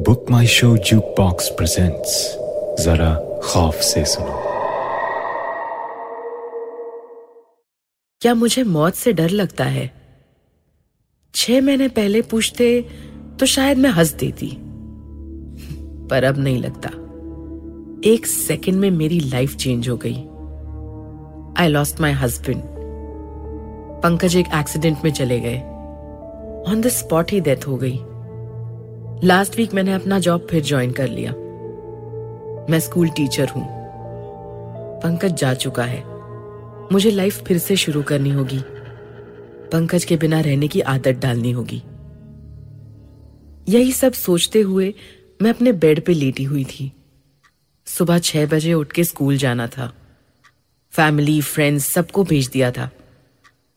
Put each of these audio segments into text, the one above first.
Book My Show juke box presents जरा खौफ से सुनो क्या मुझे मौत से डर लगता है? छह महीने पहले पूछते तो शायद मैं हंस देती पर अब नहीं लगता। एक सेकंड में मेरी लाइफ चेंज हो गई। I lost my husband Pankaj एक एक्सीडेंट में चले गए। ऑन द स्पॉट ही डेथ हो गई। लास्ट वीक मैंने अपना जॉब फिर ज्वाइन कर लिया। मैं स्कूल टीचर हूँ। पंकज जा चुका है। मुझे लाइफ फिर से शुरू करनी होगी। पंकज के बिना रहने की आदत डालनी होगी। यही सब सोचते हुए मैं अपने बेड पे लेटी हुई थी। सुबह छह बजे उठ के स्कूल जाना था। फैमिली फ्रेंड्स सबको भेज दिया था।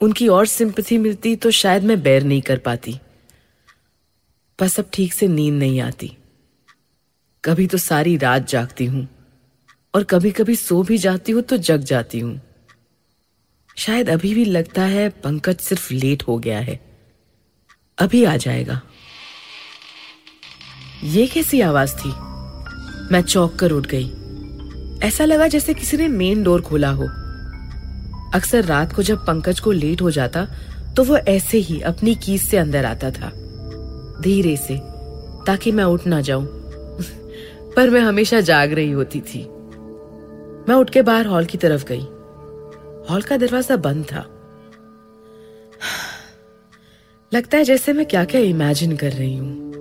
उनकी और सिंपथी मिलती तो शायद मैं बैर नहीं कर पाती। बस अब ठीक से नींद नहीं आती। कभी तो सारी रात जागती हूँ और कभी कभी सो भी जाती हूँ तो जग जाती हूँ। शायद अभी भी लगता है पंकज सिर्फ़ लेट हो गया है। अभी आ जाएगा। ये कैसी आवाज़ थी? मैं चौक कर उठ गई। ऐसा लगा जैसे किसी ने मेन डोर खोला हो। अक्सर रात को जब पंकज को लेट हो जाता तो वो ऐसे ही अपनी कीज से अंदर आता था। धीरे से, ताकि मैं उठ ना जाऊँ। पर मैं हमेशा जाग रही होती थी। मैं उठ के बाहर हॉल की तरफ़ गई। हॉल का दरवाज़ा बंद था। लगता है जैसे मैं क्या क्या इमेजिन कर रही हूँ।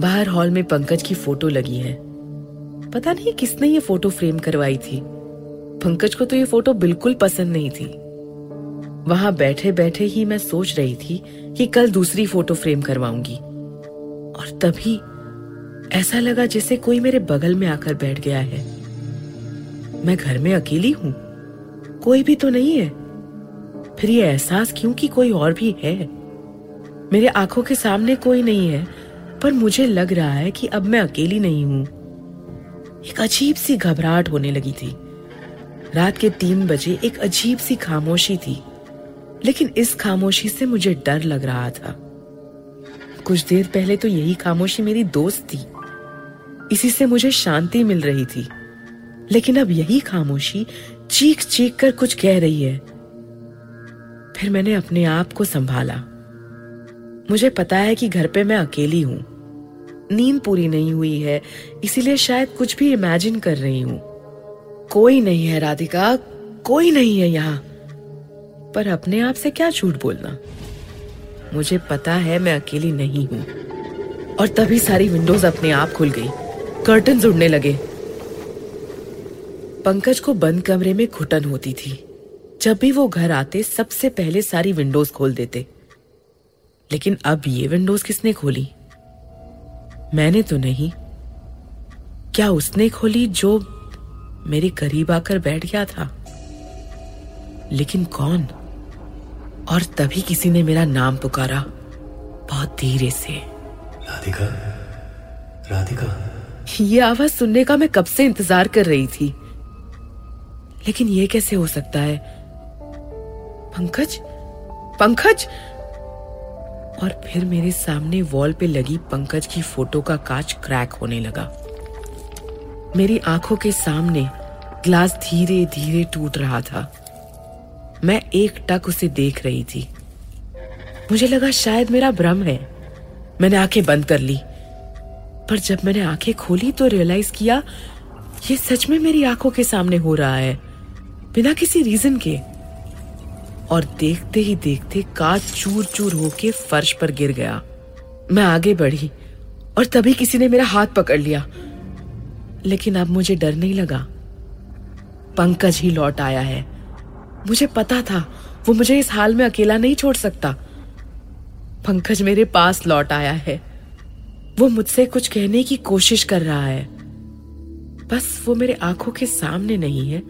बाहर हॉल में पंकज की फ़ोटो लगी है। पता नहीं किसने ये फ़ोटो फ्रेम करवाई थी। पंकज को तो ये फ़ोटो बिल्कुल पसंद नहीं थी। वहाँ बैठे बैठे ही मैं सोच रही थी कि कल दूसरी फ़ोटो फ्रेम करवाऊँगी। और तभी ऐसा लगा जैसे कोई मेरे बगल में आकर बैठ गया है। मैं घर में अकेली हूँ। कोई भी तो नहीं है। फिर ये एहसास क्यों कि कोई और भी है? मेरे आँखों के सामने कोई नहीं है, पर मुझे लग रहा है कि अब मैं अकेली नहीं हूँ। एक अजीब सी घबराहट होने लगी थी। रात के तीन बजे एक अजीब सी खामोशी थी। लेकिन इस खामोशी से मुझे डर लग रहा था। कुछ देर पहले तो यही खामोशी मेरी दोस्त थी। इसी से मुझे शांति मिल रही थी। लेकिन अब यही खामोशी चीख चीख कर कुछ कह रही है। फिर मैंने अपने आप को संभाला। मुझे पता है कि घर पे मैं अकेली हूँ। नींद पूरी नहीं हुई है, इसीलिए शायद कुछ भी इमेजिन कर रही हूँ। कोई नहीं है राधिका, कोई नहीं है यहाँ। पर अपने आप से क्या झूठ बोलना? मुझे पता है मैं अकेली नहीं हूँ। और तभी सारी विंडोज़ अपने आप खुल गई। कर्टन उड़ने लगे। पंकज को बंद कमरे में घुटन होती थी। जब भी वो घर आते, सबसे पहले सारी विंडोज़ खोल देते। लेकिन अब ये विंडोज़ किसने खोली? मैंने तो नहीं। क्या उसने खोली जो मेरे करीब आकर बैठ गया था? लेकिन कौन? और तभी किसी ने मेरा नाम पुकारा। बहुत धीरे से। राधिका राधिका। ये आवाज़ सुनने का मैं कब से इंतज़ार कर रही थी? लेकिन ये कैसे हो सकता है? पंकज? पंकज? और फिर मेरे सामने वॉल पे लगी पंकज की फ़ोटो का कांच क्रैक होने लगा। मेरी आँखों के सामने ग्लास धीरे धीरे टूट रहा था। मैं एक टक उसे देख रही थी। मुझे लगा शायद मेरा भ्रम है। मैंने आँखें बंद कर ली। पर जब मैंने आँखें खोली तो रियलाइज़ किया, ये सच में मेरी आँखों के सामने हो रहा है, बिना किसी रीजन के। और देखते ही देखते कांच चूर चूर होके फर्श पर गिर गया। मैं आगे बढ़ी और तभी किसी ने मेरा हाथ पकड़ लिया। लेकिन अब मुझे डर नहीं लगा। पंकज ही लौट आया है। मुझे पता था, वो मुझे इस हाल में अकेला नहीं छोड़ सकता। पंकज मेरे पास लौट आया है। वो मुझसे कुछ कहने की कोशिश कर रहा है। बस वो मेरे आँखों के सामने नहीं है,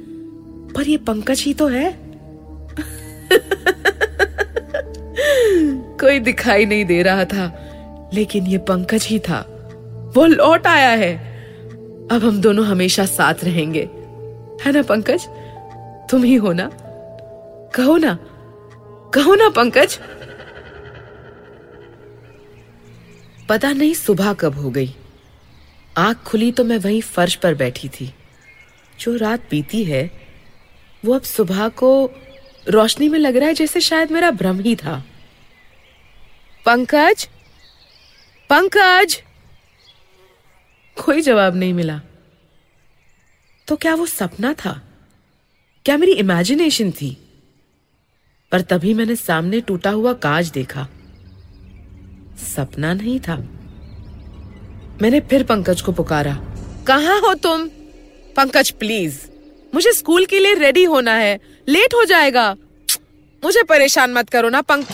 पर ये पंकज ही तो है। कोई दिखाई नहीं दे रहा था, लेकिन ये पंकज ही था। वो लौट आया है। अब हम दोनों हमेशा साथ रहेंगे। है ना, पंकज? तुम ही हो ना? कहो ना कहो ना पंकज। पता नहीं सुबह कब हो गई। आँख खुली तो मैं वहीं फर्श पर बैठी थी। जो रात बीती है, वो अब सुबह को रोशनी में लग रहा है जैसे शायद मेरा भ्रम ही था। पंकज? पंकज? कोई जवाब नहीं मिला। तो क्या वो सपना था? क्या मेरी इमेजिनेशन थी? पर तभी मैंने सामने टूटा हुआ काज देखा। सपना नहीं था। मैंने फिर पंकज को पुकारा। कहा हो तुम? पंकज प्लीज़ मुझे स्कूल के लिए रेडी होना है। लेट हो जाएगा। मुझे परेशान मत करो ना पंक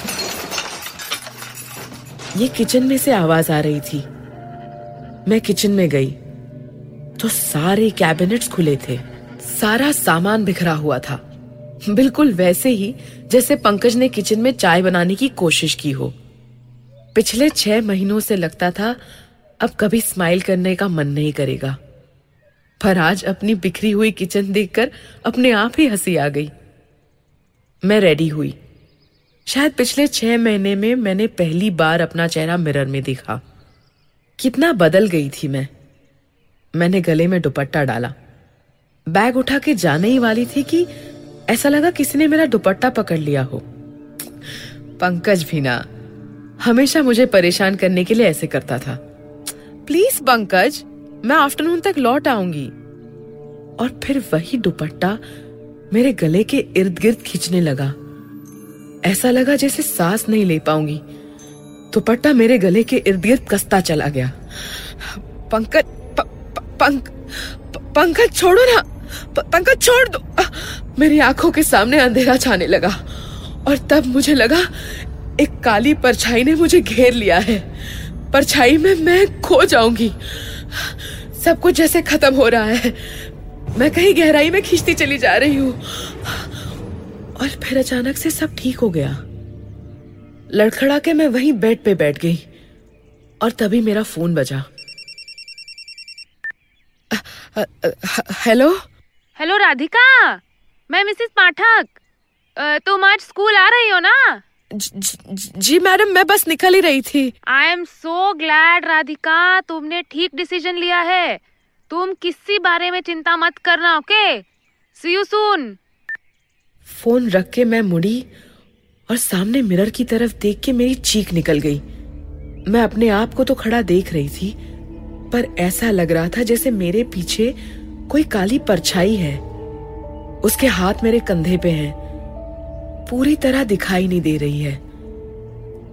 ये किचन में से आवाज़ आ रही थी। मैं किचन में गई। तो सारे कैबिनेट्स खुले थे। सारा सामान बिखरा हुआ था। बिल्कुल वैसे ही जैसे पंकज ने किचन में चाय बनाने की कोशिश की हो। पिछले छह महीनों से लगता था, अब कभी स्माइल करने का मन नहीं करेगा। पर आज अपनी बिखरी हुई किचन देखकर अपने आप ही हँसी आ गई। मैं रेडी हुई। शायद पिछले छह महीने में मैंने पहली बार अपना चेहरा मिरर में देखा। कितना बदल गई थी मैं। मैंने गले में दुपट्टा डाला। बैग उठा के जाने ही वाली थी कि ऐसा लगा किसी ने मेरा दुपट्टा पकड़ लिया हो। पंकज भी ना हमेशा मुझे परेशान करने के लिए ऐसे करता था। प्लीज़ पंकज, मैं आफ्टरनून तक लौट आऊँगी। और फिर वही दुपट्टा मेरे गले के इर्द गिर्द खींचने लगा। ऐसा लगा जैसे सांस नहीं ले पाऊँगी। दुपट्टा मेरे गले के इर्द गिर्द कसता चला गया। पंकज पंक पंकज छोड़ो ना। पंकज छोड़ दो। मेरी आँखों के सामने अंधेरा छाने लगा और तब मुझे लगा, एक काली परछाई ने मुझे घेर लिया है। परछाई में मैं खो जाऊँगी। सब कुछ जैसे खत्म हो रहा है। मैं कहीं गहराई में खींचती चली जा रही हूँ। और फिर अचानक से सब ठीक हो गया। लड़खड़ा के मैं वहीं बेड पे बैठ गई और तभी मेरा फ़ोन बजा। हेलो? हेलो, राधिका! मैं मिसेस पाठक तुम आज स्कूल आ रही हो ना? जी मैडम मैं बस निकल ही रही थी। I am so glad Radhika तुमने ठीक डिसीज़न लिया है। तुम किसी बारे में चिंता मत करना okay see you soon phone रख के मैं मुड़ी और सामने मिरर की तरफ़ देख के मेरी चीख निकल गई। मैं अपने आप को तो खड़ा देख रही थी पर ऐसा लग रहा था जैसे मेरे पीछे कोई काली परछाई है। उसके हाथ मेरे कंधे पे हैं। पूरी तरह दिखाई नहीं दे रही है।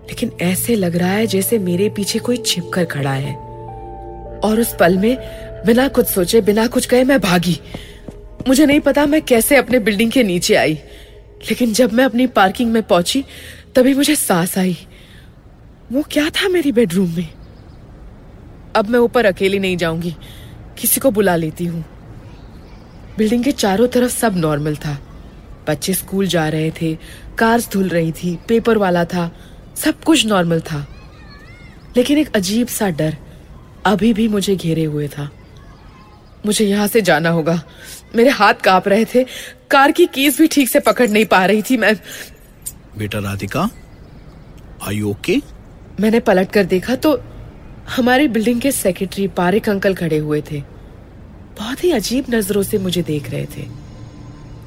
लेकिन ऐसे लग रहा है जैसे मेरे पीछे कोई छिपकर खड़ा है। और उस पल में बिना कुछ सोचे, बिना कुछ कहे मैं भागी। मुझे नहीं पता मैं कैसे अपने बिल्डिंग के नीचे आई। लेकिन जब मैं अपनी पार्किंग में पहुँची, तभी मुझे सांस आई। वो क्या था मेरी बेडरूम में? अब मैं ऊपर अकेली नहीं जाऊँगी। किसी को बुला लेती हूँ। बिल्डिंग के चारों तरफ़ सब नॉर्मल था। बच्चे स्कूल जा रहे थे कार्स धुल रही थी पेपर वाला था सब कुछ नॉर्मल था। लेकिन एक अजीब सा डर अभी भी मुझे घेरे हुए था। मुझे यहाँ से जाना होगा। मेरे हाथ काँप रहे थे। कार की कीज भी ठीक से पकड़ नहीं पा रही थी मैं। बेटा राधिका आई ओके मैंने पलट कर देखा तो हमारी बिल्डिंग के सेक्रेटरी पारिक अंकल खड़े हुए थे। बहुत ही अजीब नज़रों से मुझे देख रहे थे।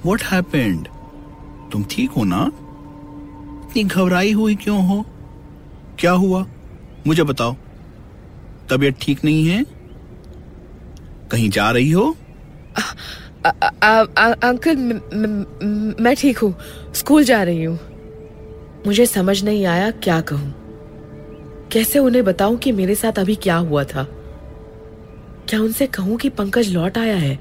वट हैपेंड तुम ठीक हो ना? इतनी घबराई हुई क्यों हो? क्या हुआ? मुझे बताओ। तबीयत ठीक नहीं है? कहीं जा रही हो? अंकल मैं ठीक हूँ। स्कूल जा रही हूँ। मुझे समझ नहीं आया क्या कहूँ। कैसे उन्हें बताऊँ कि मेरे साथ अभी क्या हुआ था? क्या उनसे कहूँ कि पंकज लौट आया है?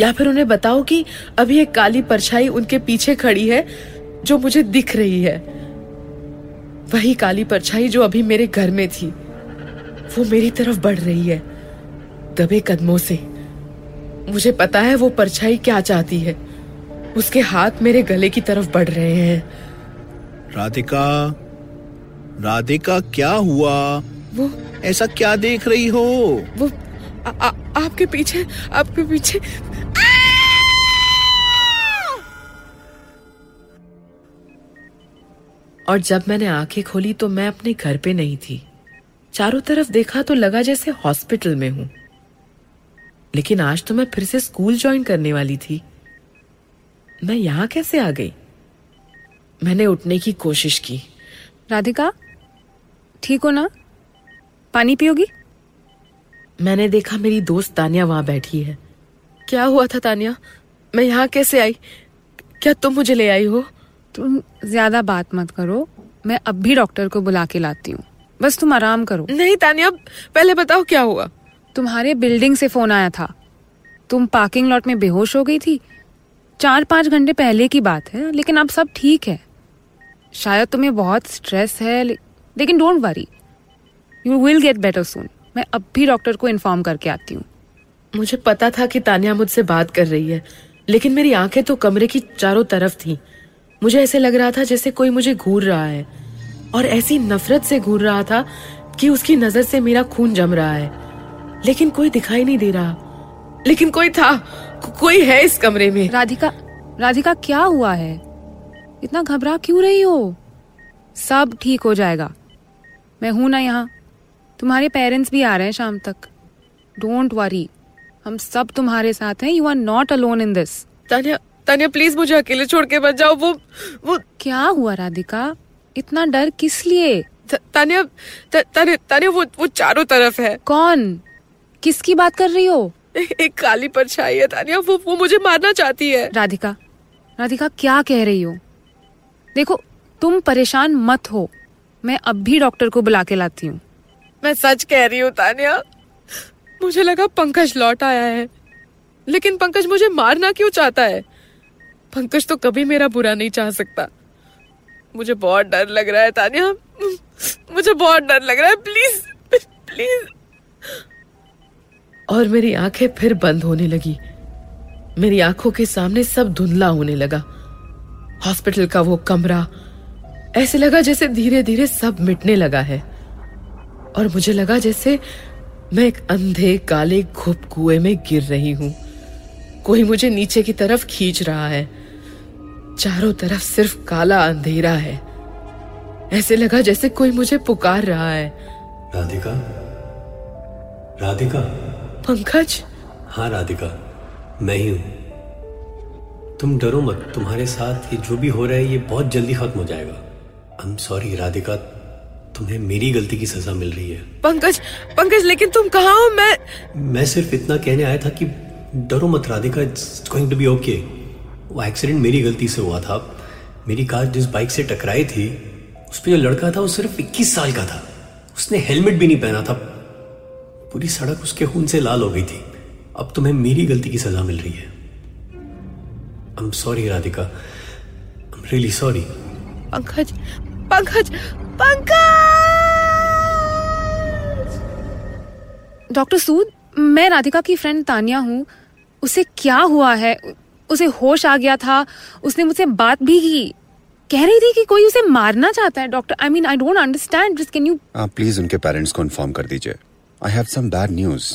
या फिर उन्हें बताओ कि अभी एक काली परछाई उनके पीछे खड़ी है जो मुझे दिख रही है। वही काली परछाई जो अभी मेरे घर में थी वो मेरी तरफ़ बढ़ रही है दबे कदमों से। मुझे पता है वो परछाई क्या चाहती है। उसके हाथ मेरे गले की तरफ़ बढ़ रहे हैं। राधिका राधिका क्या हुआ? वो ऐसा क्या देख रही हो? वो आपके पीछे आपके पीछे। और जब मैंने आँखें खोली तो मैं अपने घर पे नहीं थी। चारों तरफ़ देखा तो लगा जैसे हॉस्पिटल में हूँ। लेकिन आज तो मैं फिर से स्कूल ज्वाइन करने वाली थी। मैं यहाँ कैसे आ गई? मैंने उठने की कोशिश की। राधिका, ठीक हो ना? पानी पियोगी? मैंने देखा मेरी दोस्त तानिया वहाँ बैठी है। क्या हुआ था तानिया? मैं यहाँ कैसे आई? क्या तुम मुझे ले आई हो? तुम ज़्यादा बात मत करो। मैं अब भी डॉक्टर को बुला के लाती हूँ। बस तुम आराम करो। नहीं तानिया पहले बताओ क्या हुआ? तुम्हारे बिल्डिंग से फ़ोन आया था। तुम पार्किंग लॉट में बेहोश हो गई थी। चार पाँच घंटे पहले की बात है लेकिन अब सब ठीक है। शायद तुम्हें बहुत स्ट्रेस है लेकिन don't worry you will get better soon मैं अब भी डॉक्टर को इन्फॉर्म करके आती हूँ। मुझे पता था कि तानिया मुझसे बात कर रही है लेकिन मेरी आँखें तो कमरे की चारों तरफ़ थी। मुझे ऐसे लग रहा था जैसे कोई मुझे घूर रहा है और ऐसी नफरत से घूर रहा था कि उसकी नज़र से मेरा खून जम रहा है। लेकिन कोई दिखाई नहीं दे रहा। लेकिन कोई था को, कोई है इस कमरे में। राधिका राधिका क्या हुआ है? इतना घबरा क्यों रही हो? सब ठीक हो जाएगा। मैं हूँ ना यहाँ। तुम्हारे पेरेंट्स भी आ रहे हैं शाम तक। डोंट वरी हम सब तुम्हारे साथ हैं। You are not alone in this Tania Tania please मुझे अकेले छोड़ के मत जाओ। वो वो क्या हुआ राधिका? इतना डर किस लिए? त- तानिया त- तानिया तानिया वो वो चारों तरफ़ है। कौन? किसकी बात कर रही हो? एक काली परछाई है तानिया। वो वो मुझे मारना चाहती है। राधिका राधिका क्या कह रही हो? देखो तुम परेशान मत हो। मैं अब भी डॉक्टर को बुला के लाती हूँ। मैं सच कह रही हूँ, तानिया। मुझे लगा पंकज लौट आया है। लेकिन पंकज मुझे मारना क्यों चाहता है? पंकज तो कभी मेरा बुरा नहीं चाह सकता। मुझे बहुत डर लग रहा है, तानिया। मुझे बहुत डर लग रहा है। Please please. और मेरी आँखें फिर बंद होने लगी। मेरी आँखों के सामने सब धुंधला होने लगा। हॉस्पिटल का वो कमरा ऐसे लगा जैसे धीरे धीरे सब मिटने लगा है। और मुझे लगा जैसे मैं एक अंधे काले घुप कुएँ में गिर रही हूँ। कोई मुझे नीचे की तरफ़ खींच रहा है। चारों तरफ़ सिर्फ़ काला अंधेरा है। ऐसे लगा जैसे कोई मुझे पुकार रहा है। राधिका? राधिका? पंकज? हाँ राधिका मैं ही हूँ। तुम डरो मत तुम्हारे साथ ये जो भी हो रहा है ये बहुत जल्दी खत्म हो जाएगा। आई एम सॉरी राधिका तुम्हें मेरी गलती की सजा मिल रही है। पंकज पंकज लेकिन तुम कहाँ हो? मैं मैं सिर्फ़ इतना कहने आया था कि डरो मत Radhika it's going to be okay वो एक्सीडेंट मेरी गलती से हुआ था। मेरी कार जिस बाइक से टकराई थी उस पर जो लड़का था वो सिर्फ़ 21 साल का था। उसने हेलमेट भी नहीं पहना था। पूरी सड़क उसके खून से लाल हो गई थी। अब तुम्हें मेरी गलती की सजा मिल रही है। I am sorry Radhika. I am really sorry Pankaj Pankaj Pankaj! Doctor Sood मैं राधिका की फ्रेंड तानिया हूँ। उसे क्या हुआ है? उसे होश आ गया था। उसने मुझसे बात भी की। कह रही थी कि कोई उसे मारना चाहता है doctor. I mean I don't understand just can you please उनके पेरेंट्स को इन्फॉर्म कर दीजिए। I have some bad news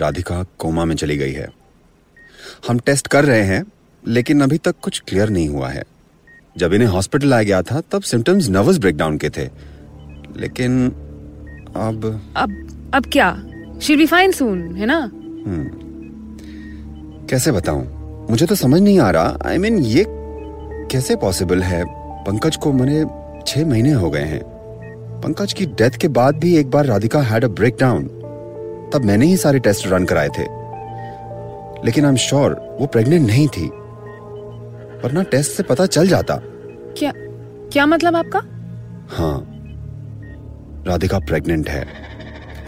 Radhika coma में चली गई है। हम टेस्ट कर रहे हैं लेकिन अभी तक कुछ क्लियर नहीं हुआ है। जब इन्हें हॉस्पिटल लाया गया था तब सिम्टम्स नर्वस ब्रेकडाउन के थे। लेकिन अब अब अब क्या? शी बी फाइन सून है ना? कैसे बताऊँ? मुझे तो समझ नहीं आ रहा। आई I मीन mean, ये कैसे पॉसिबल है? पंकज को मरे छह महीने हो गए हैं। पंकज की डेथ के बाद भी एक बार राधिका हैड अ ब्रेकडाउन तब मैंने ही सारे टेस्ट रन कराए थे। लेकिन आई एम श्योर वो प्रेग्नेंट नहीं थी। वरना टेस्ट से पता चल जाता। क्या क्या मतलब आपका? हाँ। राधिका प्रेग्नेंट है।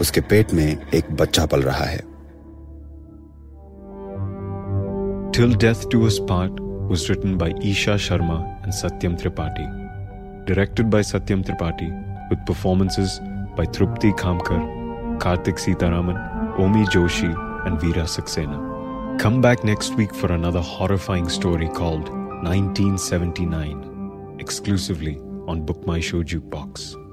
उसके पेट में एक बच्चा पल रहा है Till Death Do Us Part was written by Isha Sharma and Satyam Tripathi. Directed by Satyam Tripathi with performances by Trupti Khamkar Karthik Sitaraman, Omi Joshi, and Veera Saxena. Come back next week for another horrifying story called 1979, exclusively on Book My Show Jukebox.